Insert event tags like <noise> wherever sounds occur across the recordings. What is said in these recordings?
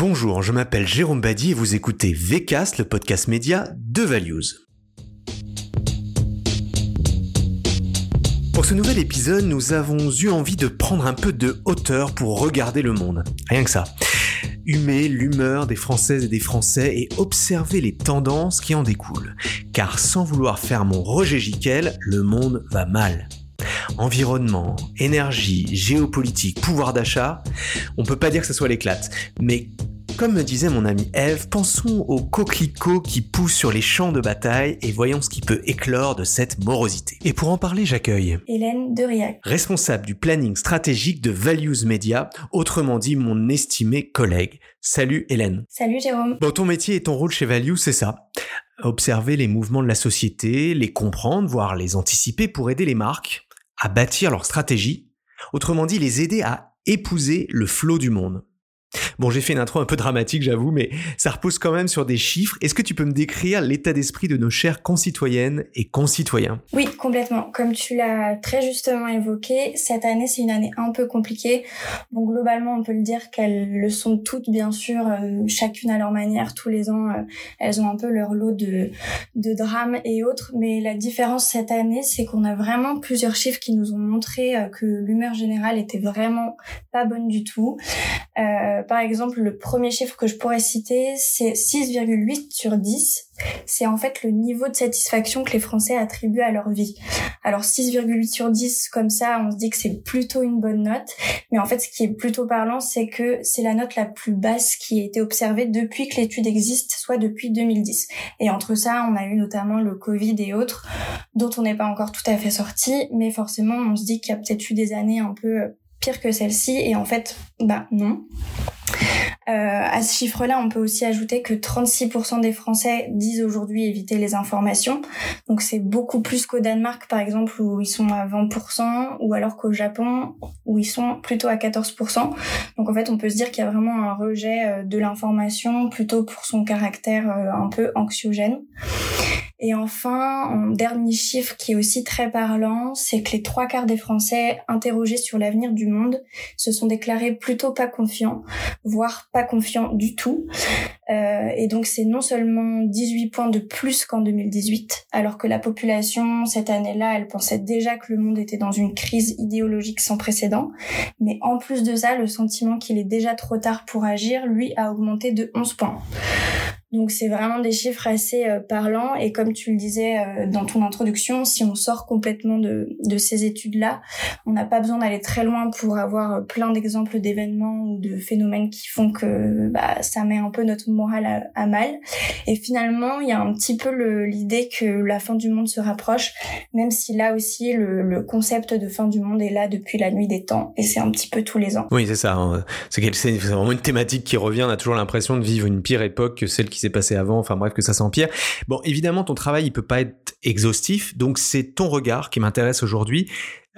Bonjour, je m'appelle Jérôme Badi et vous écoutez VCast, le podcast média de Values. Pour ce nouvel épisode, nous avons eu envie de prendre un peu de hauteur pour regarder le monde. Rien que ça. Humer l'humeur des Françaises et des Français et observer les tendances qui en découlent. Car sans vouloir faire mon Roger Giquel, le monde va mal environnement, énergie, géopolitique, pouvoir d'achat, on peut pas dire que ce soit l'éclate. Mais comme me disait mon ami Eve, pensons aux coquelicots qui poussent sur les champs de bataille et voyons ce qui peut éclore de cette morosité. Et pour en parler, j'accueille Hélène Deriac, responsable du planning stratégique de Values Media, autrement dit mon estimé collègue. Salut Hélène. Salut Jérôme. Bon, ton métier et ton rôle chez Values, c'est ça. Observer les mouvements de la société, les comprendre, voire les anticiper pour aider les marques à bâtir leur stratégie, autrement dit les aider à épouser le flot du monde. Bon, j'ai fait une intro un peu dramatique, j'avoue, mais ça repose quand même sur des chiffres. Est-ce que tu peux me décrire l'état d'esprit de nos chères concitoyennes et concitoyens? Oui, complètement. Comme tu l'as très justement évoqué, cette année, c'est une année un peu compliquée. Bon, globalement, on peut le dire qu'elles le sont toutes, bien sûr, euh, chacune à leur manière. Tous les ans, euh, elles ont un peu leur lot de, de drames et autres. Mais la différence cette année, c'est qu'on a vraiment plusieurs chiffres qui nous ont montré euh, que l'humeur générale était vraiment pas bonne du tout. Par exemple, le premier chiffre que je pourrais citer, c'est 6,8 sur 10. C'est en fait le niveau de satisfaction que les Français attribuent à leur vie. Alors 6,8 sur 10, comme ça, on se dit que c'est plutôt une bonne note. Mais en fait, ce qui est plutôt parlant, c'est que c'est la note la plus basse qui a été observée depuis que l'étude existe, soit depuis 2010. Et entre ça, on a eu notamment le Covid et autres, dont on n'est pas encore tout à fait sorti. Mais forcément, on se dit qu'il y a peut-être eu des années un peu pire que celle-ci. Et en fait, bah non. Euh, à ce chiffre-là, on peut aussi ajouter que 36% des Français disent aujourd'hui éviter les informations. Donc c'est beaucoup plus qu'au Danemark, par exemple, où ils sont à 20%, ou alors qu'au Japon, où ils sont plutôt à 14%. Donc en fait, on peut se dire qu'il y a vraiment un rejet euh, de l'information plutôt pour son caractère euh, un peu anxiogène. Et enfin, un dernier chiffre qui est aussi très parlant, c'est que les trois quarts des Français interrogés sur l'avenir du monde se sont déclarés plutôt pas confiants, voire pas confiants du tout. Euh, et donc c'est non seulement 18 points de plus qu'en 2018, alors que la population cette année-là, elle pensait déjà que le monde était dans une crise idéologique sans précédent, mais en plus de ça, le sentiment qu'il est déjà trop tard pour agir, lui, a augmenté de 11 points. Donc c'est vraiment des chiffres assez euh, parlants et comme tu le disais euh, dans ton introduction, si on sort complètement de, de ces études-là, on n'a pas besoin d'aller très loin pour avoir euh, plein d'exemples d'événements ou de phénomènes qui font que bah, ça met un peu notre morale à, mal. Et finalement, il y a un petit peu l'idée que la fin du monde se rapproche, même si là aussi le, le, concept de fin du monde est là depuis la nuit des temps et c'est un petit peu tous les ans. Oui, c'est ça. Hein. C'est vraiment une thématique qui revient. On a toujours l'impression de vivre une pire époque que celle qui s'est passé avant, enfin bref, que ça s'empire. Bon, évidemment, ton travail, il peut pas être exhaustif, donc c'est ton regard qui m'intéresse aujourd'hui.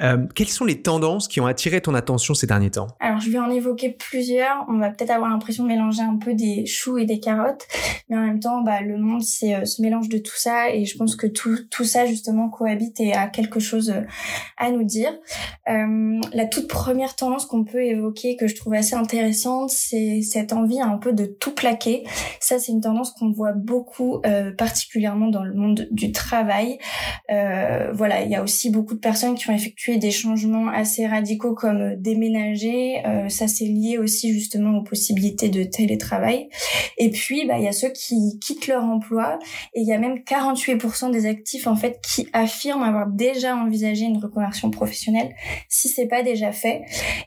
Euh, quelles sont les tendances qui ont attiré ton attention ces derniers temps? Alors, je vais en évoquer plusieurs. On va peut-être avoir l'impression de mélanger un peu des choux et des carottes, mais en même temps, bah, le monde, c'est euh, ce mélange de tout ça, et je pense que tout, tout ça, justement, cohabite et a quelque chose euh, à nous dire. La toute première tendance qu'on peut évoquer, que je trouve assez intéressante, c'est cette envie un peu de tout plaquer. Ça, c'est une tendance qu'on voit beaucoup, particulièrement dans le monde du travail. voilà, il y a aussi beaucoup de personnes qui ont effectué des changements assez radicaux comme euh, déménager. Euh, ça, c'est lié aussi justement aux possibilités de télétravail. Et puis, bah, il y a ceux qui quittent leur emploi et il y a même 48% des actifs en fait qui affirment avoir déjà envisagé une reconversion professionnelle si c'est pas déjà fait.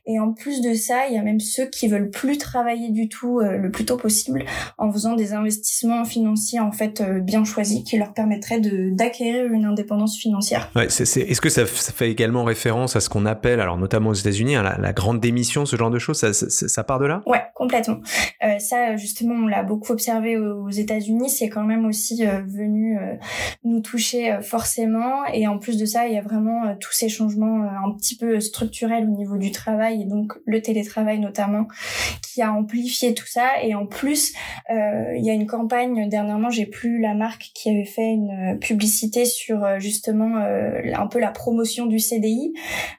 Et en plus de ça, il y a même ceux qui veulent plus travailler du tout euh, le plus tôt possible en faisant des investissements financiers en fait bien choisis qui leur permettraient d'acquérir une indépendance financière. C'est, est-ce que ça, ça fait également référence à ce qu'on appelle, alors notamment aux États-Unis, hein, la, grande démission, ce genre de choses, ça, part de là? Ouais, complètement. Euh, ça, justement, on l'a beaucoup observé aux, États-Unis. C'est quand même aussi euh, venu euh, nous toucher forcément. Et en plus de ça, il y a vraiment tous ces changements un petit peu structurels au niveau du travail et donc le télétravail notamment, qui a amplifié tout ça. Et en plus, il y a une campagne dernièrement, j'ai plus la marque qui avait fait une publicité sur justement un peu la promotion du CDI.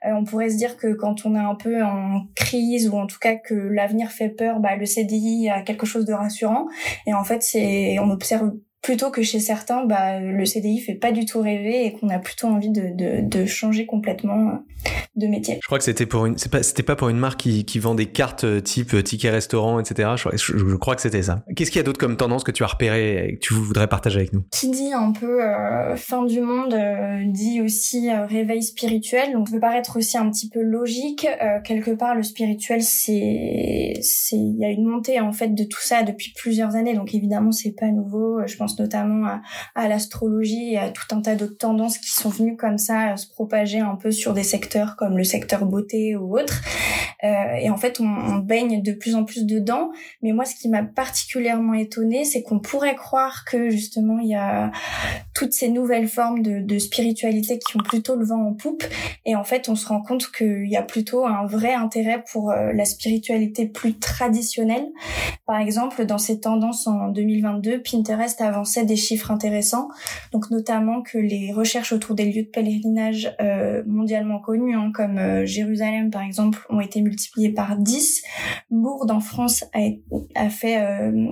On pourrait se dire que quand on est un peu en crise ou en tout cas que l'avenir fait peur, bah, le CDI a quelque chose de rassurant. Et en fait, c'est on observe plutôt que chez certains, bah, le CDI fait pas du tout rêver et qu'on a plutôt envie de, de, de, changer complètement euh, de métier. Je crois que c'était pour une, c'est pas, c'était pas pour une marque qui, qui vend des cartes euh, type euh, ticket restaurant, etc. Je, je, crois que c'était ça. Qu'est-ce qu'il y a d'autre comme tendance que tu as repéré et que tu voudrais partager avec nous? Qui dit un peu fin du monde dit aussi réveil spirituel. Donc, ça peut paraître aussi un petit peu logique. quelque part, le spirituel, c'est, c'est, il y a une montée en fait de tout ça depuis plusieurs années. Donc, évidemment, c'est pas nouveau. Je pense notamment à, l'astrologie et à tout un tas d'autres tendances qui sont venues comme ça euh, se propager un peu sur des secteurs comme le secteur beauté ou autre. Euh, et en fait, on, baigne de plus en plus dedans. Mais moi, ce qui m'a particulièrement étonnée, c'est qu'on pourrait croire que justement, il y a toutes ces nouvelles formes de, de spiritualité qui ont plutôt le vent en poupe. Et en fait, on se rend compte qu'il y a plutôt un vrai intérêt pour euh, la spiritualité plus traditionnelle. Par exemple, dans ces tendances en 2022, Pinterest a avançait des chiffres intéressants, donc notamment que les recherches autour des lieux de pèlerinage euh, mondialement connus, hein, comme euh, Jérusalem par exemple, ont été multipliées par 10. Lourdes en France a, fait euh,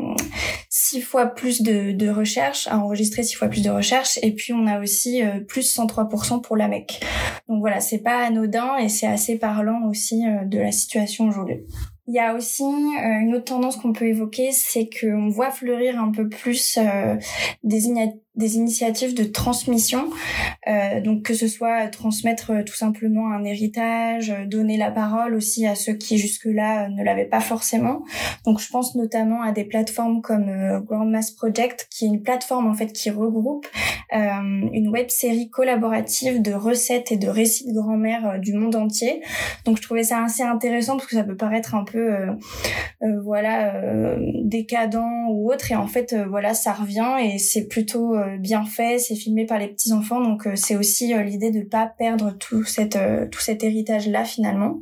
six fois plus de, de, recherches, a enregistré six fois plus de recherches, et puis on a aussi plus 103% pour la Mecque. Donc voilà, c'est pas anodin et c'est assez parlant aussi de la situation aujourd'hui. Il y a aussi euh, une autre tendance qu'on peut évoquer, c'est qu'on voit fleurir un peu plus euh, des, des initiatives de transmission, euh, donc que ce soit transmettre euh, tout simplement un héritage, euh, donner la parole aussi à ceux qui jusque-là ne l'avaient pas forcément. Donc je pense notamment à des plateformes comme Grand Mass Project, qui est une plateforme en fait qui regroupe une web série collaborative de recettes et de récits de grand-mère du monde entier. Donc je trouvais ça assez intéressant parce que ça peut paraître un peu voilà décadent ou autre, et en fait voilà ça revient et c'est plutôt euh, bien fait, c'est filmé par les petits enfants, donc euh, c'est aussi euh, l'idée de pas perdre tout, cette, tout cet héritage là finalement.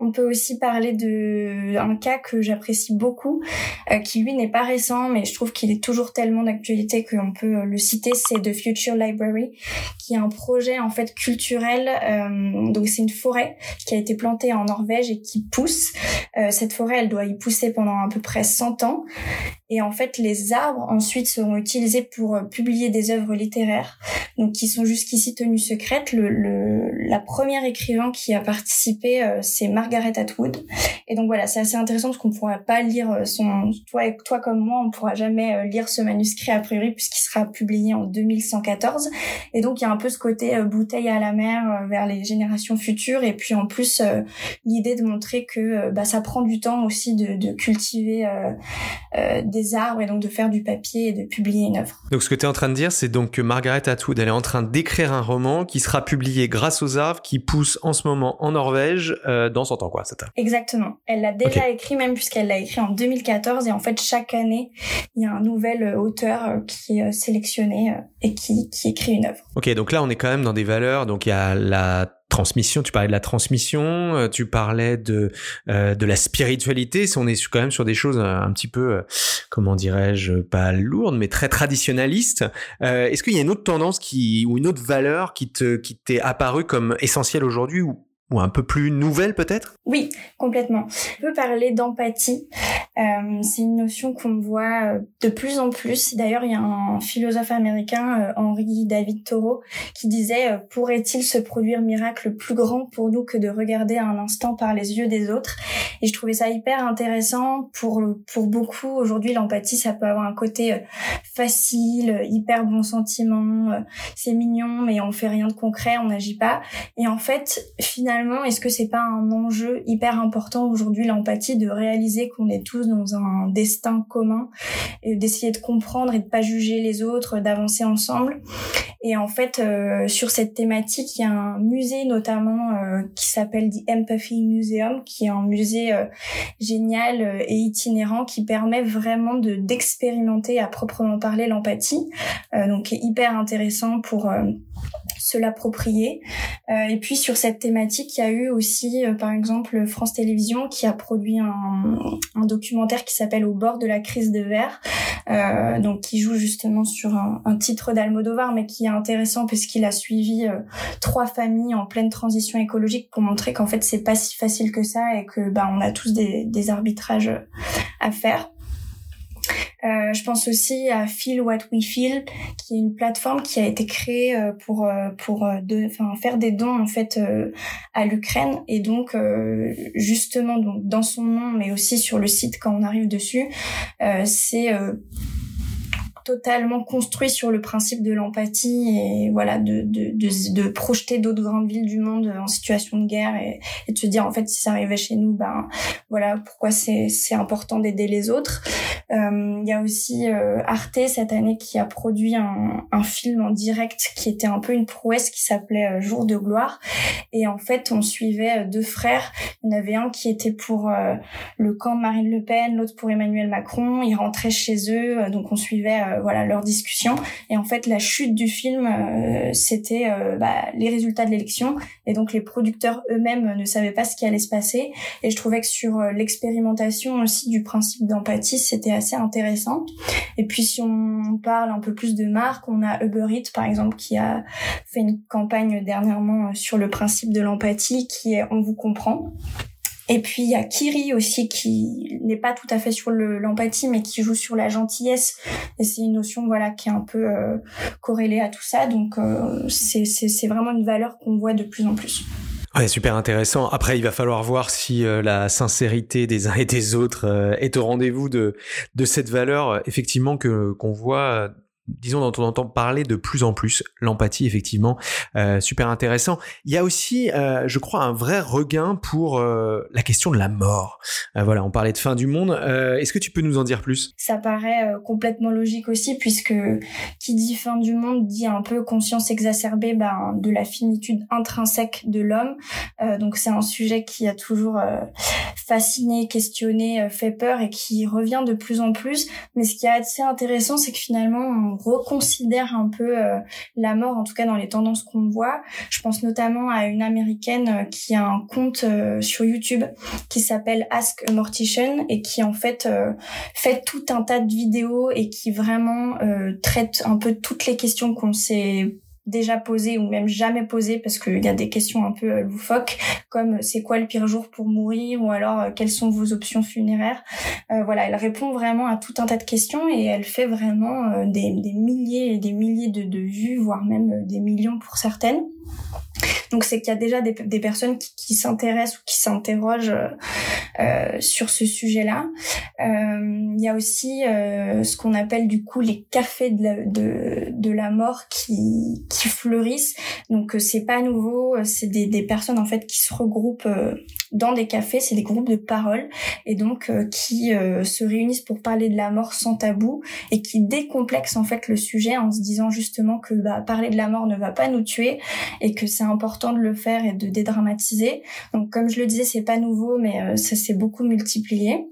On peut aussi parler de un cas que j'apprécie beaucoup, euh, qui lui n'est pas récent, mais je trouve qu'il est toujours tellement d'actualité qu'on peut euh, le citer. C'est The Future Library, qui est un projet en fait culturel. Euh, donc c'est une forêt qui a été plantée en Norvège et qui pousse. cette forêt, elle doit y pousser pendant à peu près 100 ans. Et en fait, les arbres ensuite seront utilisés pour publier des œuvres littéraires, donc qui sont jusqu'ici tenues secrètes. Le, la première écrivain qui a participé c'est Margaret Atwood. Et donc voilà, c'est assez intéressant parce qu'on ne pourra pas lire euh, son, toi, toi comme moi, on ne pourra jamais euh, lire ce manuscrit a priori puisqu'il sera publié en 2114. Et donc il y a un peu ce côté euh, bouteille à la mer vers les générations futures et puis en plus l'idée de montrer que bah, ça prend du temps aussi de, cultiver des arbres et donc de faire du papier et de publier une œuvre. Donc ce que tu es en train de dire, c'est donc que Margaret Atwood, elle est en train d'écrire un roman qui sera publié grâce aux arbres qui poussent en ce moment en Norvège dans son temps, quoi, c'est ça Exactement. Elle l'a déjà écrit même puisqu'elle l'a écrit en 2014 et en fait chaque année il y a un nouvel euh, auteur euh, qui est sélectionné et qui, qui écrit une œuvre. Ok, donc là on est quand même dans des valeurs. Donc il y a la transmission, tu parlais de la transmission, tu parlais de de la spiritualité, on est quand même sur des choses un petit peu, comment dirais-je, pas lourdes, mais très traditionnalistes. Est-ce qu'il y a une autre tendance qui ou une autre valeur qui te qui t'est apparue comme essentielle aujourd'hui ou ou un peu plus nouvelle peut-être? Oui, complètement. On peut parler d'empathie. Euh, c'est une notion qu'on voit euh, de plus en plus. D'ailleurs, il y a un philosophe américain, euh, Henri David Thoreau, qui disait Pourrait-il se produire miracle plus grand pour nous que de regarder un instant par les yeux des autres? Et je trouvais ça hyper intéressant pour pour beaucoup. Aujourd'hui, l'empathie, ça peut avoir un côté facile, hyper bon sentiment. c'est mignon, mais on fait rien de concret, on n'agit pas. Et en fait, finalement est-ce que c'est pas un enjeu hyper important aujourd'hui, l'empathie, de réaliser qu'on est tous dans un destin commun, et d'essayer de comprendre et de pas juger les autres, d'avancer ensemble? Et en fait, euh, sur cette thématique, il y a un musée notamment euh, qui s'appelle The Empathy Museum, qui est un musée euh, génial et itinérant qui permet vraiment de d'expérimenter à proprement parler l'empathie, donc qui est hyper intéressant pour se l'approprier. Euh, et puis sur cette thématique, il y a eu aussi, euh, par exemple, France Télévisions qui a produit un, documentaire qui s'appelle Au bord de la crise de verre, euh, donc qui joue justement sur un, titre d'Almodovar, mais qui est intéressant parce qu'il a suivi euh, trois familles en pleine transition écologique pour montrer qu'en fait c'est pas si facile que ça et que bah on a tous des arbitrages à faire. Euh, je pense aussi à Feel What We Feel, qui est une plateforme qui a été créée euh, pour euh, pour de, enfin faire des dons en fait à l'Ukraine. Et donc justement donc dans son nom, mais aussi sur le site quand on arrive dessus, c'est totalement construit sur le principe de l'empathie et voilà de, de, de, de projeter d'autres grandes villes du monde en situation de guerre et, et, de se dire en fait si ça arrivait chez nous ben voilà pourquoi c'est c'est important d'aider les autres. Euh, il y a aussi euh, Arte cette année qui a produit un, un, film en direct qui était un peu une prouesse qui s'appelait euh, Jour de gloire. Et en fait on suivait deux frères. Il y en avait un qui était pour le camp Marine Le Pen l'autre pour Emmanuel Macron. Ils rentraient chez eux donc on suivait euh, voilà leur discussion. Et en fait, la chute du film, euh, c'était euh, bah, les résultats de l'élection. Et donc les producteurs eux-mêmes ne savaient pas ce qui allait se passer. Et je trouvais que sur l'expérimentation aussi du principe d'empathie, c'était assez intéressant. Et puis si on parle un peu plus de marques, on a Uber Eats par exemple qui a fait une campagne dernièrement sur le principe de l'empathie qui est on vous comprend. Et puis il y a Kiri aussi qui n'est pas tout à fait sur l'empathie mais qui joue sur la gentillesse et c'est une notion voilà qui est un peu euh, corrélée à tout ça donc euh, c'est vraiment une valeur qu'on voit de plus en plus. Ouais, super intéressant. Après, il va falloir voir si euh, la sincérité des uns et des autres est au rendez-vous de, de cette valeur, effectivement, que qu'on voit disons dont on entend parler de plus en plus l'empathie effectivement euh, super intéressant. Il y a aussi euh, je crois un vrai regain pour euh, la question de la mort. Euh, voilà on parlait de fin du monde. Euh, est-ce que tu peux nous en dire plus? Ça paraît euh, complètement logique aussi puisque qui dit fin du monde dit un peu conscience exacerbée ben, de la finitude intrinsèque de l'homme. Donc c'est un sujet qui a toujours fasciné questionné fait peur et qui revient de plus en plus. Mais ce qui est assez intéressant c'est que finalement reconsidère un peu euh, la mort, en tout cas dans les tendances qu'on voit. Je pense notamment à une américaine euh, qui a un compte euh, sur YouTube qui s'appelle Ask Mortician et qui en fait fait tout un tas de vidéos et qui vraiment traite un peu toutes les questions qu'on s'est déjà posé ou même jamais posé parce qu'il y a des questions un peu euh, loufoques comme euh, c'est quoi le pire jour pour mourir ou alors euh, quelles sont vos options funéraires? Voilà, elle répond vraiment à tout un tas de questions et elle fait vraiment des, des, milliers et des milliers de, de vues, voire même des millions pour certaines. Donc c'est qu'il y a déjà des, des personnes qui, qui s'intéressent ou qui s'interrogent euh, euh sur ce sujet-là. Euh, il y a aussi euh, ce qu'on appelle du coup les cafés de la, de, de la mort qui, qui fleurissent. Donc c'est pas nouveau, c'est des, des personnes en fait qui se regroupent dans des cafés, c'est des groupes de parole et donc qui se réunissent pour parler de la mort sans tabou et qui décomplexent en fait le sujet en se disant justement que bah, parler de la mort ne va pas nous tuer et que c'est important de le faire et de dédramatiser. Donc comme je le disais, c'est pas nouveau, mais euh, ça s'est beaucoup multiplié.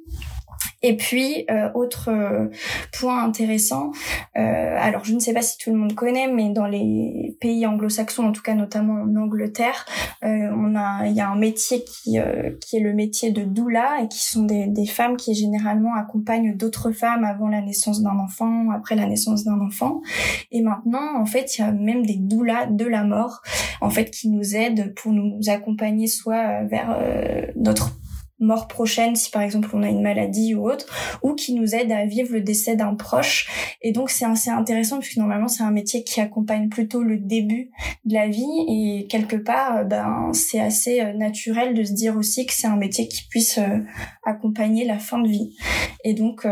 Et puis, euh, autre euh, point intéressant, euh, alors je ne sais pas si tout le monde connaît, mais dans les pays anglo-saxons, en tout cas notamment en Angleterre, euh, on a, il y a un métier qui, qui est le métier de doula et qui sont des, des femmes qui généralement accompagnent d'autres femmes avant la naissance d'un enfant, après la naissance d'un enfant. Et maintenant, en fait, il y a même des doulas de la mort, en fait, qui nous aident pour nous accompagner soit vers notre mort prochaine si par exemple on a une maladie ou autre, ou qui nous aide à vivre le décès d'un proche. Et donc c'est assez intéressant puisque normalement c'est un métier qui accompagne plutôt le début de la vie et quelque part euh, ben c'est assez euh, naturel de se dire aussi que c'est un métier qui puisse euh, accompagner la fin de vie et donc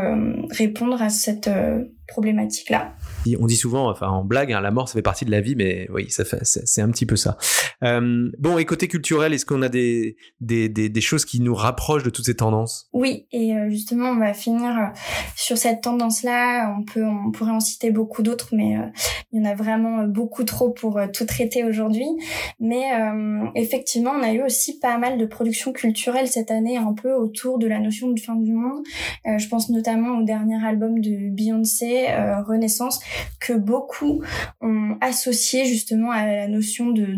répondre à cette problématique là. On dit souvent, enfin en blague, hein, la mort ça fait partie de la vie, mais oui, ça fait, c'est un petit peu ça. Euh, bon, et côté culturel, est-ce qu'on a des, des, des, choses qui nous rapprochent de toutes ces tendances? Oui, et euh, justement, on va finir euh, sur cette tendance-là. On peut, on pourrait en citer beaucoup d'autres, mais euh, il y en a vraiment beaucoup trop pour tout traiter aujourd'hui. Mais effectivement, on a eu aussi pas mal de productions culturelles cette année, un peu autour de la notion de fin du monde. je pense notamment au dernier album de Beyoncé, Renaissance, que beaucoup ont associé justement à la notion de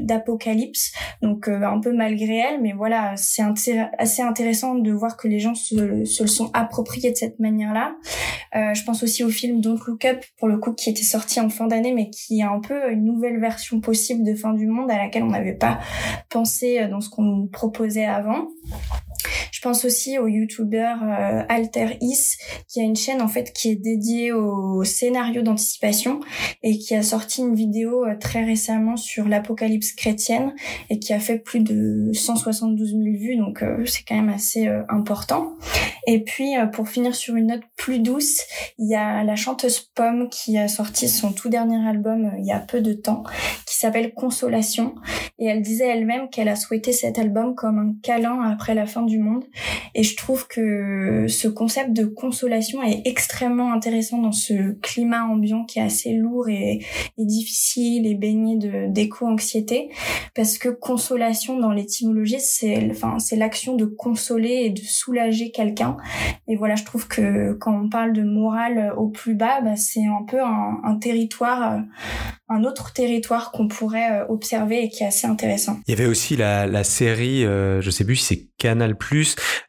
d'apocalypse. Donc un peu malgré elle, mais voilà, c'est assez intéressant de voir que les gens se, se le sont appropriés de cette manière-là. je pense aussi au film Don't Look Up pour le coup qui était sorti en fin d'année, mais qui est un peu une nouvelle version possible de fin du monde à laquelle on n'avait pas pensé dans ce qu'on nous proposait avant. Je pense aussi au youtubeur euh, Alter Is qui a une chaîne en fait qui est dédiée au scénario d'anticipation et qui a sorti une vidéo euh, très récemment sur l'apocalypse chrétienne et qui a fait plus de 172 000 vues donc euh, c'est quand même assez important. Et puis pour finir sur une note plus douce, il y a la chanteuse Pomme qui a sorti son tout dernier album il y a peu de temps qui s'appelle Consolation et elle disait elle-même qu'elle a souhaité cet album comme un câlin après la fin du monde. Et je trouve que ce concept de consolation est extrêmement intéressant dans ce climat ambiant qui est assez lourd et, difficile et baigné d'éco-anxiété. Parce que consolation dans l'étymologie, c'est enfin l'action de consoler et de soulager quelqu'un. Et voilà, je trouve que quand on parle de morale au plus bas, bah, c'est un peu un, territoire, un autre territoire qu'on pourrait euh, observer et qui est assez intéressant. Il y avait aussi la, série, euh, je sais plus c'est Canal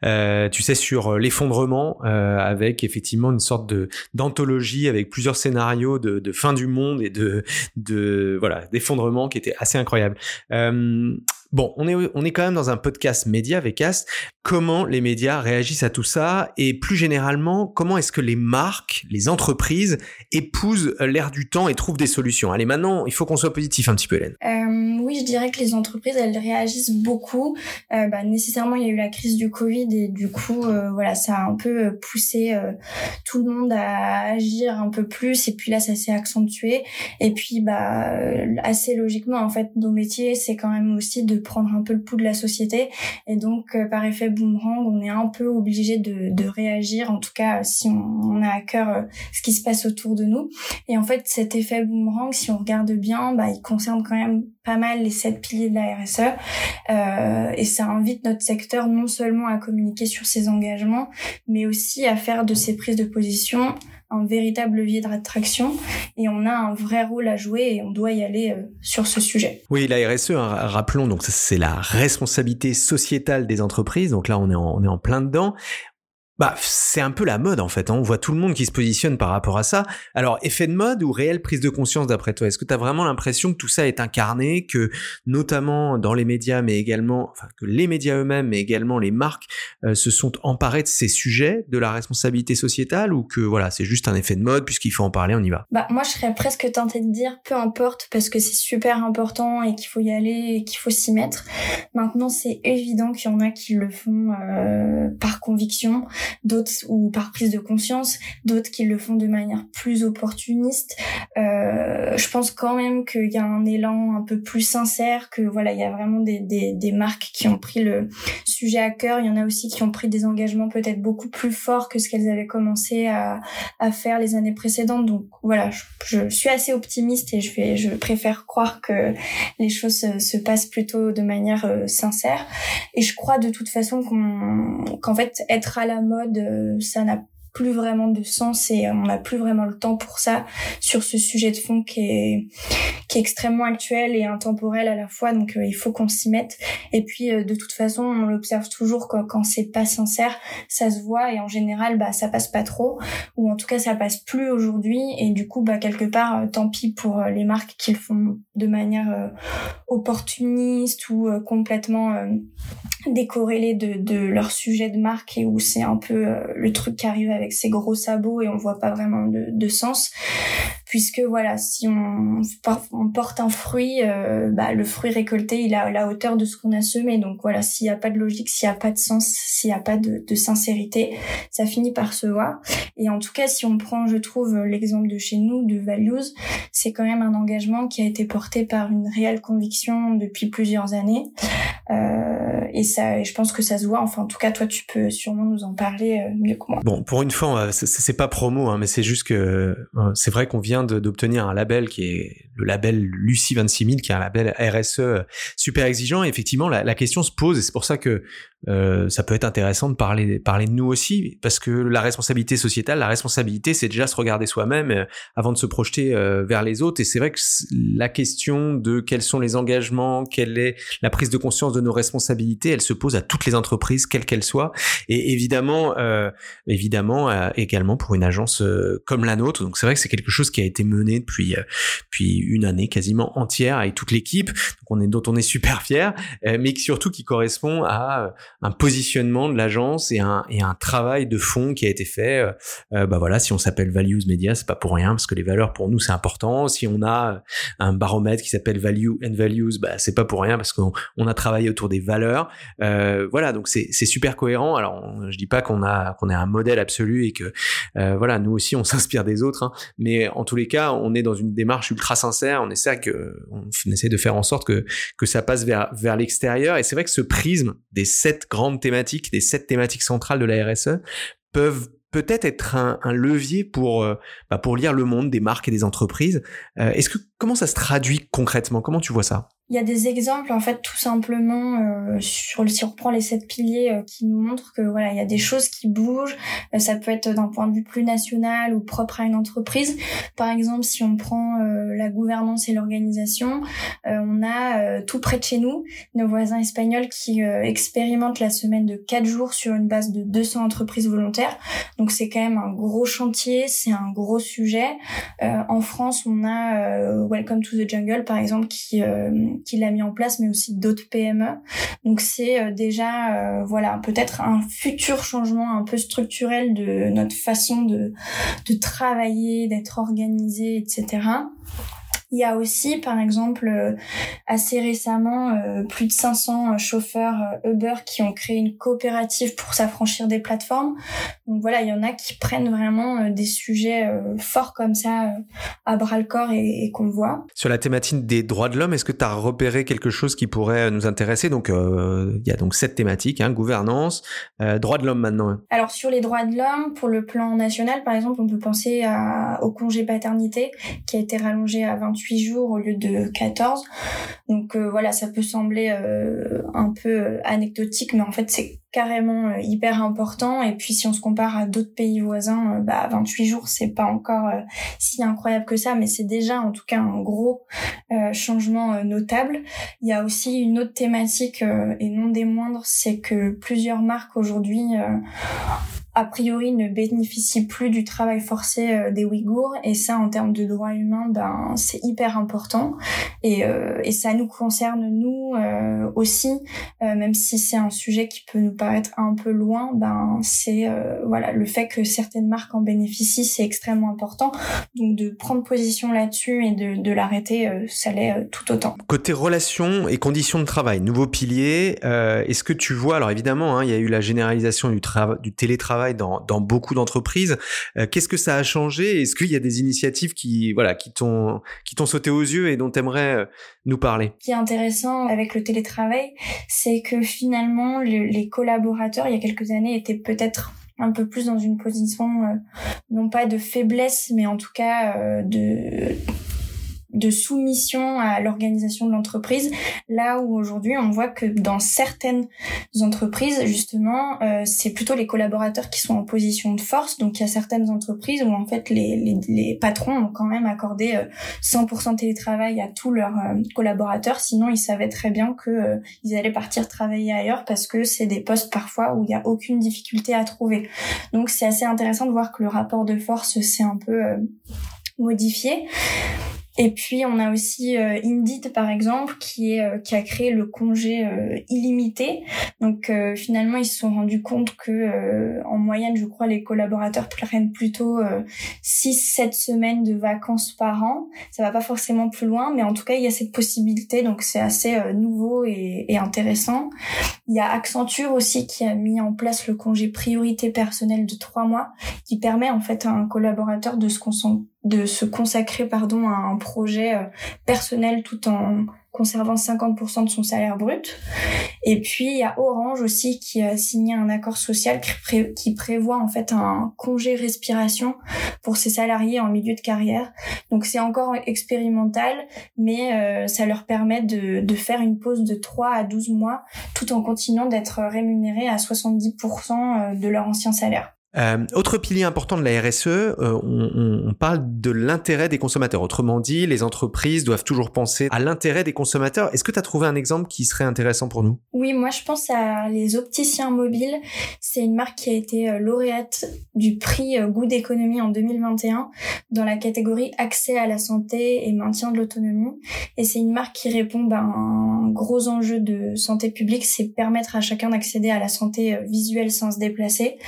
euh, tu sais sur euh, l'effondrement, euh, avec effectivement une sorte de d'anthologie avec plusieurs scénarios de, fin du monde et de voilà d'effondrement qui était assez incroyable. Euh, Bon, on est, on est quand même dans un podcast média Vecast. Comment les médias réagissent à tout ça et plus généralement, comment est-ce que les marques, les entreprises épousent l'air du temps et trouvent des solutions? Allez, maintenant, il faut qu'on soit positif un petit peu, Hélène. Oui, je dirais que les entreprises, elles réagissent beaucoup. Bah, nécessairement, il y a eu la crise du Covid et du coup, euh, voilà, ça a un peu euh, poussé euh, tout le monde à agir un peu plus et puis là, ça s'est accentué. Et puis, bah, assez logiquement, en fait, nos métiers, c'est quand même aussi de prendre un peu le pouls de la société. Et donc, euh, par effet boomerang, on est un peu obligé de, de réagir, en tout cas si on, on, a à cœur euh, ce qui se passe autour de nous. Et en fait, cet effet boomerang, si on regarde bien, bah, il concerne quand même pas mal les sept piliers de la RSE. Euh, et ça invite notre secteur non seulement à communiquer sur ses engagements, mais aussi à faire de ses prises de position un véritable levier de d'attraction et on a un vrai rôle à jouer et on doit y aller euh, sur ce sujet. Oui, la RSE, hein, rappelons, donc c'est la responsabilité sociétale des entreprises. Donc là, on est on est en plein dedans. Bah, c'est un peu la mode en fait. Hein. On voit tout le monde qui se positionne par rapport à ça. Alors, effet de mode ou réelle prise de conscience d'après toi? Est-ce que tu as vraiment l'impression que tout ça est incarné, que notamment dans les médias, mais également, enfin, que les médias eux-mêmes, mais également les marques euh, se sont emparés de ces sujets, de la responsabilité sociétale, ou que voilà, c'est juste un effet de mode puisqu'il faut en parler, on y va? Bah, moi, je serais presque tentée de dire peu importe parce que c'est super important et qu'il faut y aller et qu'il faut s'y mettre. Maintenant, c'est évident qu'il y en a qui le font euh, par conviction d'autres ou par prise de conscience, d'autres qui le font de manière plus opportuniste. Euh, je pense quand même qu'il y a un élan un peu plus sincère, que voilà, il y a vraiment des, des, des, marques qui ont pris le sujet à cœur. Il y en a aussi qui ont pris des engagements peut-être beaucoup plus forts que ce qu'elles avaient commencé à, à faire les années précédentes. Donc voilà, je, suis assez optimiste et je vais, je préfère croire que les choses se, se passent plutôt de manière euh, sincère. Et je crois de toute façon qu'on, qu'en fait, être à la mode ça n'a plus vraiment de sens et on n'a plus vraiment le temps pour ça sur ce sujet de fond qui est qui est extrêmement actuel et intemporel à la fois donc euh, il faut qu'on s'y mette. Et puis euh, de toute façon on l'observe toujours quand, quand c'est pas sincère ça se voit et en général bah ça passe pas trop. Ou en tout cas ça passe plus aujourd'hui. Et du coup bah quelque part euh, tant pis pour les marques qui le font de manière opportuniste ou complètement décorrélée de, de leur sujet de marque et où c'est un peu le truc qui arrive avec ses gros sabots et on voit pas vraiment de, de sens puisque voilà si on, on porte un fruit euh, bah, le fruit récolté il a la hauteur de ce qu'on a semé. Donc voilà s'il n'y a pas de logique s'il n'y a pas de sens s'il n'y a pas de, de, sincérité ça finit par se voir. Et en tout cas si on prend je trouve l'exemple de chez nous de Values c'est quand même un engagement qui a été porté par une réelle conviction depuis plusieurs années. Euh, et ça je pense que ça se voit. Enfin en tout cas toi tu peux sûrement nous en parler euh, mieux que moi. Bon pour une fois c'est pas promo hein, mais c'est juste que c'est vrai qu'on vient d'obtenir un label qui est le label Lucie 26000 qui est un label RSE super exigeant. Et effectivement, la, question se pose et c'est pour ça que euh, ça peut être intéressant de parler, parler de nous aussi, parce que la responsabilité sociétale, la responsabilité, c'est déjà se regarder soi-même euh, avant de se projeter euh, vers les autres. Et c'est vrai que la question de quels sont les engagements, quelle est la prise de conscience de nos responsabilités, elle se pose à toutes les entreprises, quelles qu'elles soient, et évidemment, euh, évidemment également pour une agence comme la nôtre. Donc c'est vrai que c'est quelque chose qui a été mené depuis, depuis une année quasiment entière avec toute l'équipe, dont on est super fier, mais surtout qui correspond à un positionnement de l'agence et un, travail de fond qui a été fait. Euh, euh, bah voilà, si on s'appelle Values Media, c'est pas pour rien parce que les valeurs pour nous c'est important. Si on a un baromètre qui s'appelle Value and Values, bah c'est pas pour rien parce qu'on on a travaillé autour des valeurs. Euh, voilà, donc c'est super cohérent. Alors je dis pas qu'on a qu'on est un modèle absolu et que euh, voilà nous aussi on s'inspire des autres, hein, mais en tous les cas on est dans une démarche ultra sincère. On essaie essaie de faire en sorte que que ça passe vers vers l'extérieur. Et c'est vrai que ce prisme des sept grandes thématiques, des sept thématiques centrales de la RSE, peuvent peut-être être un, levier pour euh, bah, pour lire le monde des marques et des entreprises. Euh, est-ce que comment ça se traduit concrètement? Comment tu vois ça? Il y a des exemples en fait tout simplement euh, sur le si on reprend les sept piliers euh, qui nous montrent que voilà il y a des choses qui bougent. Euh, ça peut être d'un point de vue plus national ou propre à une entreprise. Par exemple si on prend la gouvernance et l'organisation on a tout près de chez nous nos voisins espagnols qui expérimentent la semaine de quatre jours sur une base de 200 entreprises volontaires. Donc c'est quand même un gros chantier c'est un gros sujet. En France on a Welcome to the Jungle par exemple qui qui l'a mis en place, mais aussi d'autres PME. Donc c'est euh, déjà, euh, voilà, peut-être un futur changement un peu structurel de notre façon de, de travailler, d'être organisé, etc. Il y a aussi, par exemple, euh, assez récemment, euh, plus de 500 euh, chauffeurs Uber qui ont créé une coopérative pour s'affranchir des plateformes. Donc voilà, il y en a qui prennent vraiment des sujets forts comme ça à bras le corps et, qu'on voit. Sur la thématique des droits de l'homme, est-ce que tu as repéré quelque chose qui pourrait nous intéresser? Donc il y a donc cette thématique, hein, gouvernance, droits de l'homme maintenant. Alors sur les droits de l'homme, pour le plan national, par exemple, on peut penser à, au congé paternité qui a été rallongé à 28 8 jours au lieu de 14. Donc euh, voilà, ça peut sembler euh, un peu euh, anecdotique, mais en fait c'est carrément hyper important. Et puis si on se compare à d'autres pays voisins, bah 28 jours c'est pas encore si incroyable que ça, mais c'est déjà en tout cas un gros changement notable. Il y a aussi une autre thématique et non des moindres, c'est que plusieurs marques aujourd'hui a priori ne bénéficient plus du travail forcé euh, des Ouïghours. Et ça en termes de droits humains ben c'est hyper important. Et, euh, ça nous concerne nous euh, aussi. Même si c'est un sujet qui peut nous paraître un peu loin ben c'est voilà le fait que certaines marques en bénéficient c'est extrêmement important. Donc de prendre position là-dessus et de, de l'arrêter ça l'est tout autant. Côté relations et conditions de travail nouveau pilier est-ce que tu vois alors évidemment hein, il y a eu la généralisation du, du télétravail dans, beaucoup d'entreprises. Euh, qu'est-ce que ça a changé? Est-ce qu'il y a des initiatives qui, voilà, qui t'ont, qui t'ont sauté aux yeux et dont tu aimerais euh, nous parler? Ce qui est intéressant avec le télétravail, c'est que finalement, les collaborateurs, il y a quelques années, étaient peut-être un peu plus dans une position euh, non pas de faiblesse mais en tout cas de de soumission à l'organisation de l'entreprise, là où aujourd'hui on voit que dans certaines entreprises, justement, euh, c'est plutôt les collaborateurs qui sont en position de force. Donc il y a certaines entreprises où en fait les, les, les patrons ont quand même accordé 100% euh, télétravail à tous leurs euh, collaborateurs, sinon ils savaient très bien que ils allaient partir travailler ailleurs parce que c'est des postes parfois où il n'y a aucune difficulté à trouver. Donc c'est assez intéressant de voir que le rapport de force s'est un peu modifié. Et puis on a aussi euh, Indeed par exemple qui est euh, qui a créé le congé euh, illimité. Donc euh, finalement ils se sont rendus compte que en moyenne je crois les collaborateurs prennent plutôt 6 7 semaines de vacances par an. Ça va pas forcément plus loin mais en tout cas il y a cette possibilité donc c'est assez nouveau et, et, intéressant. Il y a Accenture aussi qui a mis en place le congé priorité personnelle de 3 mois qui permet en fait à un collaborateur de se concentrer de se consacrer pardon à un projet euh, personnel tout en conservant 50% de son salaire brut. Et puis il y a Orange aussi qui a signé un accord social qui, prévoit en fait un congé respiration pour ses salariés en milieu de carrière. Donc c'est encore expérimental, mais euh, ça leur permet de, de faire une pause de 3 à 12 mois tout en continuant d'être rémunérés à 70% euh, de leur ancien salaire. Euh, autre pilier important de la RSE, euh, on, on, parle de l'intérêt des consommateurs. Autrement dit, les entreprises doivent toujours penser à l'intérêt des consommateurs. Est-ce que tu as trouvé un exemple qui serait intéressant pour nous? Oui, moi je pense à les opticiens mobiles. C'est une marque qui a été euh, lauréate du prix Goût d'économie en 2021 dans la catégorie accès à la santé et maintien de l'autonomie. Et c'est une marque qui répond ben, à un gros enjeu de santé publique, c'est permettre à chacun d'accéder à la santé visuelle sans se déplacer.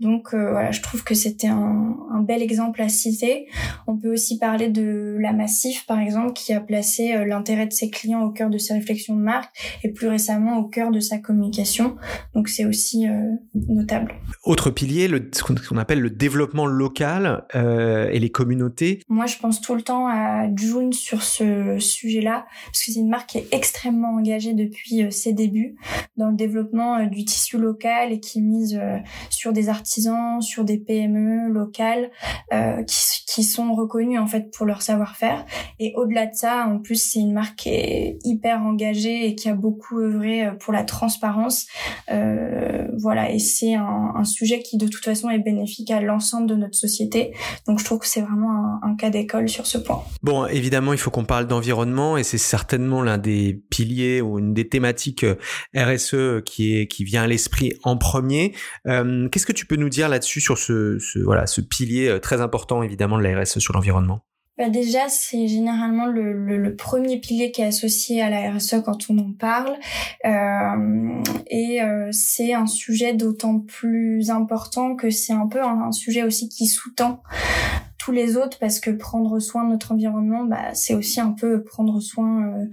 Donc donc euh, voilà, je trouve que c'était un, un, bel exemple à citer. On peut aussi parler de la Massif, par exemple, qui a placé euh, l'intérêt de ses clients au cœur de ses réflexions de marque et plus récemment au cœur de sa communication. Donc c'est aussi euh, notable. Autre pilier, le, ce qu'on appelle le développement local et les communautés. Moi, je pense tout le temps à June sur ce sujet-là, parce que c'est une marque qui est extrêmement engagée depuis ses débuts dans le développement du tissu local et qui mise sur des artisans sur des PME locales euh, qui, qui, sont reconnues en fait pour leur savoir-faire. Et au-delà de ça, en plus, c'est une marque qui est hyper engagée et qui a beaucoup œuvré euh, pour la transparence. Euh, voilà, et c'est un, sujet qui de toute façon est bénéfique à l'ensemble de notre société. Donc je trouve que c'est vraiment un, cas d'école sur ce point. Bon, évidemment, il faut qu'on parle d'environnement et c'est certainement l'un des piliers ou une des thématiques RSE qui est qui vient à l'esprit en premier. Qu'est-ce que tu peux nous dire là-dessus sur ce, voilà, ce pilier euh, très important évidemment de la RSE sur l'environnement? Bah déjà, c'est généralement le, le, le, premier pilier qui est associé à la RSE quand on en parle. Euh, et euh, c'est un sujet d'autant plus important que c'est un peu un sujet aussi qui sous-tend tous les autres parce que prendre soin de notre environnement, bah, c'est aussi un peu prendre soin euh,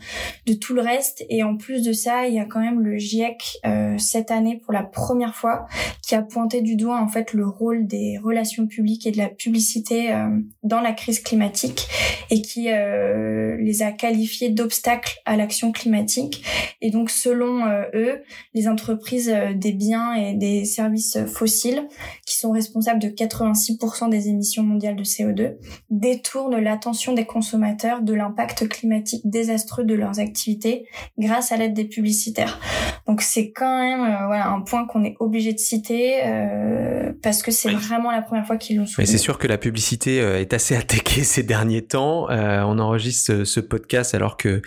de tout le reste. Et en plus de ça, il y a quand même le GIEC euh, cette année pour la première fois qui a pointé du doigt en fait le rôle des relations publiques et de la publicité euh, dans la crise climatique et qui les a qualifiés d'obstacles à l'action climatique. Et donc selon eux, les entreprises des biens et des services fossiles qui sont responsables de 86% des émissions mondiales de CO2 CO2 détournent l'attention des consommateurs de l'impact climatique désastreux de leurs activités grâce à l'aide des publicitaires. Donc c'est quand même euh, voilà un point qu'on est obligé de citer euh, parce que c'est vraiment la première fois qu'ils l'ont souligné. Mais c'est sûr que la publicité euh, est assez <laughs> attaquée ces derniers temps. Euh, on enregistre ce, podcast alors que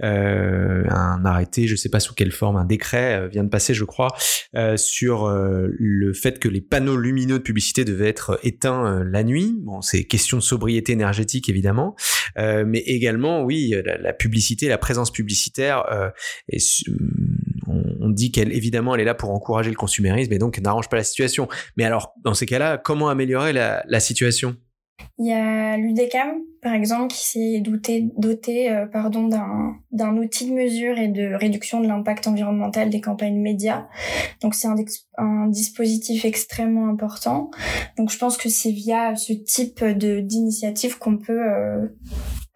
un arrêté, je sais pas sous quelle forme, un décret vient de passer, je crois, sur le fait que les panneaux lumineux de publicité devaient être éteints la nuit. Bon, c'est question de sobriété énergétique évidemment, euh, mais également oui la, publicité, la présence publicitaire. Euh, on, dit qu'elle évidemment elle est là pour encourager le consumérisme et donc n'arrange pas la situation. Mais alors dans ces cas-là, comment améliorer la situation? Il y a l'UDECAM, par exemple, qui s'est doté, doté euh, pardon, d'un, d'un outil de mesure et de réduction de l'impact environnemental des campagnes médias. Donc c'est un, un dispositif extrêmement important. Donc je pense que c'est via ce type de, d'initiative qu'on peut euh,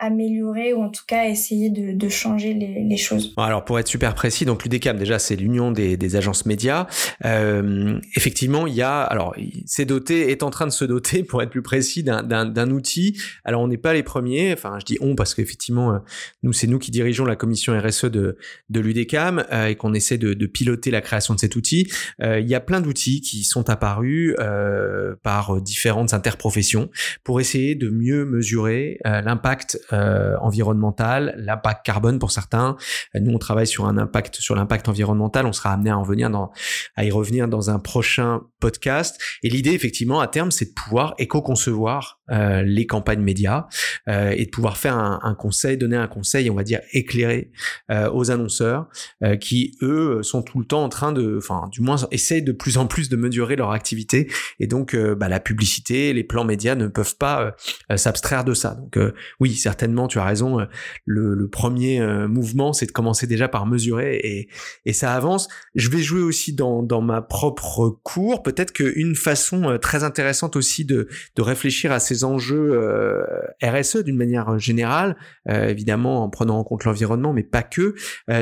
améliorer ou en tout cas essayer de, de changer les, les, choses. Alors pour être super précis, donc l'UDECAM déjà c'est l'union des, des agences médias. Euh, effectivement, il y a alors c'est doté est en train de se doter <laughs> pour être plus précis d'un outil. Alors on n'est pas les premiers, enfin je dis on parce qu'effectivement euh, nous c'est nous qui dirigeons la commission RSE de de l'UDECAM euh, et qu'on essaie de, de, piloter la création de cet outil. Euh, il y a plein d'outils qui sont apparus euh, par différentes interprofessions pour essayer de mieux mesurer l'impact euh, environnemental, l'impact carbone pour certains. Nous, on travaille sur un impact sur l'impact environnemental. On sera amené à en venir dans, à y revenir dans un prochain podcast. Et l'idée, effectivement, à terme, c'est de pouvoir éco-concevoir euh, les campagnes médias euh, et de pouvoir faire un, un, conseil, donner un conseil, on va dire éclairé euh, aux annonceurs euh, qui eux sont tout le temps en train de, enfin, du moins essayent de plus en plus de mesurer leur activité et donc bah, la publicité, les plans médias ne peuvent pas s'abstraire de ça. Donc oui, certainement, tu as raison, euh, le, premier euh, mouvement, c'est de commencer déjà par mesurer et, et ça avance. Je vais jouer aussi dans, dans ma propre cour. Peut-être qu'une façon très intéressante aussi de, de réfléchir à ces enjeux RSE d'une manière générale, évidemment en prenant en compte l'environnement, mais pas que,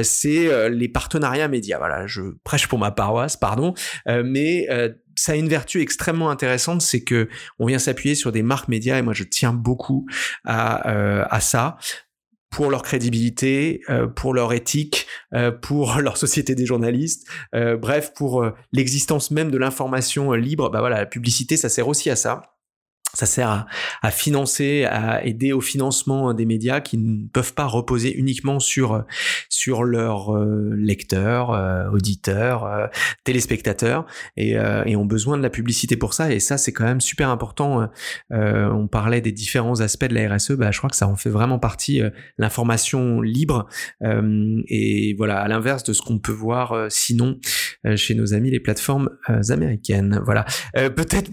c'est les partenariats médias. Voilà, je prêche pour ma paroisse, pardon, mais ça a une vertu extrêmement intéressante, c'est que on vient s'appuyer sur des marques médias et moi je tiens beaucoup à, euh, à ça pour leur crédibilité, euh, pour leur éthique, euh, pour <laughs> leur société des journalistes, bref, pour l'existence même de l'information libre. Bah voilà, la publicité, ça sert aussi à ça ça sert à, financer, à aider au financement des médias qui ne peuvent pas reposer uniquement sur sur leurs euh, lecteurs, euh, auditeurs, euh, téléspectateurs et, ont besoin de la publicité pour ça. Et ça, c'est quand même super important. on parlait des différents aspects de la RSE. Bah, je crois que ça en fait vraiment partie. L'information libre et voilà, à l'inverse de ce qu'on peut voir sinon chez nos amis les plateformes américaines. Voilà. Peut-être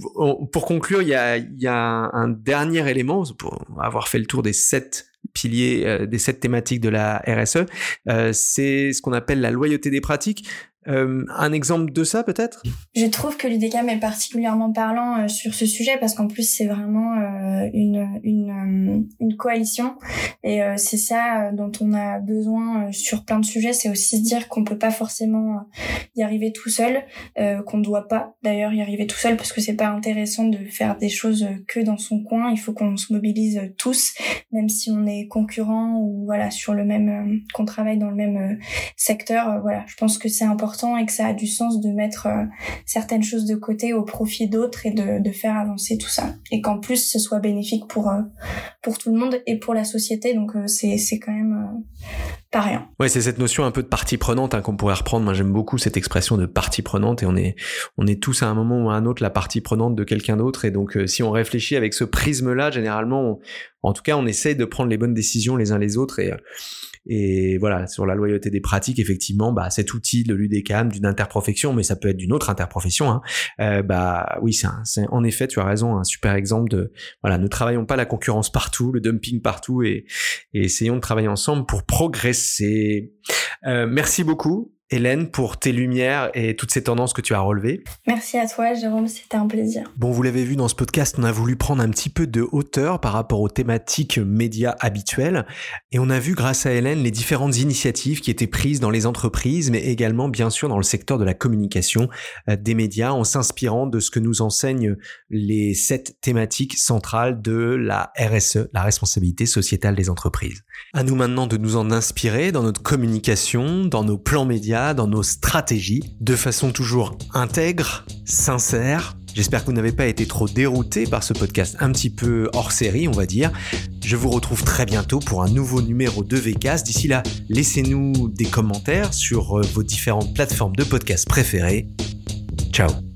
pour conclure, il y a, un, dernier élément, pour avoir fait le tour des sept piliers, euh, des sept thématiques de la RSE, euh, c'est ce qu'on appelle la loyauté des pratiques. Euh, un exemple de ça peut-être? Je trouve que l'UDECAM est particulièrement parlant euh, sur ce sujet parce qu'en plus c'est vraiment euh, une, une, une, coalition et c'est ça dont on a besoin sur plein de sujets. C'est aussi se dire qu'on peut pas forcément y arriver tout seul, qu'on doit pas d'ailleurs y arriver tout seul parce que c'est pas intéressant de faire des choses que dans son coin. Il faut qu'on se mobilise tous, même si on est concurrent ou voilà sur le même, qu'on travaille dans le même secteur. Voilà, je pense que c'est important et que ça a du sens de mettre euh, certaines choses de côté au profit d'autres et de, de, faire avancer tout ça. Et qu'en plus, ce soit bénéfique pour, euh, pour tout le monde et pour la société. Donc, euh, c'est, c'est quand même pas rien. Ouais, c'est cette notion un peu de partie prenante hein, qu'on pourrait reprendre. Moi, j'aime beaucoup cette expression de partie prenante et on est, on est tous à un moment ou à un autre la partie prenante de quelqu'un d'autre. Et donc, si on réfléchit avec ce prisme-là, généralement, en tout cas, on essaye de prendre les bonnes décisions les uns les autres et et voilà, sur la loyauté des pratiques, effectivement, bah, cet outil de l'UDECAM, d'une interprofession, mais ça peut être d'une autre interprofession, hein, euh, bah oui, c'est en effet, tu as raison, un super exemple de, voilà, ne travaillons pas la concurrence partout, le dumping partout, et, et essayons de travailler ensemble pour progresser. Euh, merci beaucoup. Hélène, pour tes lumières et toutes ces tendances que tu as relevées. Merci à toi, Jérôme, c'était un plaisir. Bon, vous l'avez vu dans ce podcast, on a voulu prendre un petit peu de hauteur par rapport aux thématiques médias habituelles. Et on a vu, grâce à Hélène, les différentes initiatives qui étaient prises dans les entreprises, mais également, bien sûr, dans le secteur de la communication euh, des médias, en s'inspirant de ce que nous enseignent les sept thématiques centrales de la RSE, la responsabilité sociétale des entreprises. À nous maintenant de nous en inspirer dans notre communication, dans nos plans médias, dans nos stratégies, de façon toujours intègre, sincère. J'espère que vous n'avez pas été trop dérouté par ce podcast un petit peu hors série, on va dire. Je vous retrouve très bientôt pour un nouveau numéro de VCast. D'ici là, laissez-nous des commentaires sur euh, vos différentes plateformes de podcast préférées. Ciao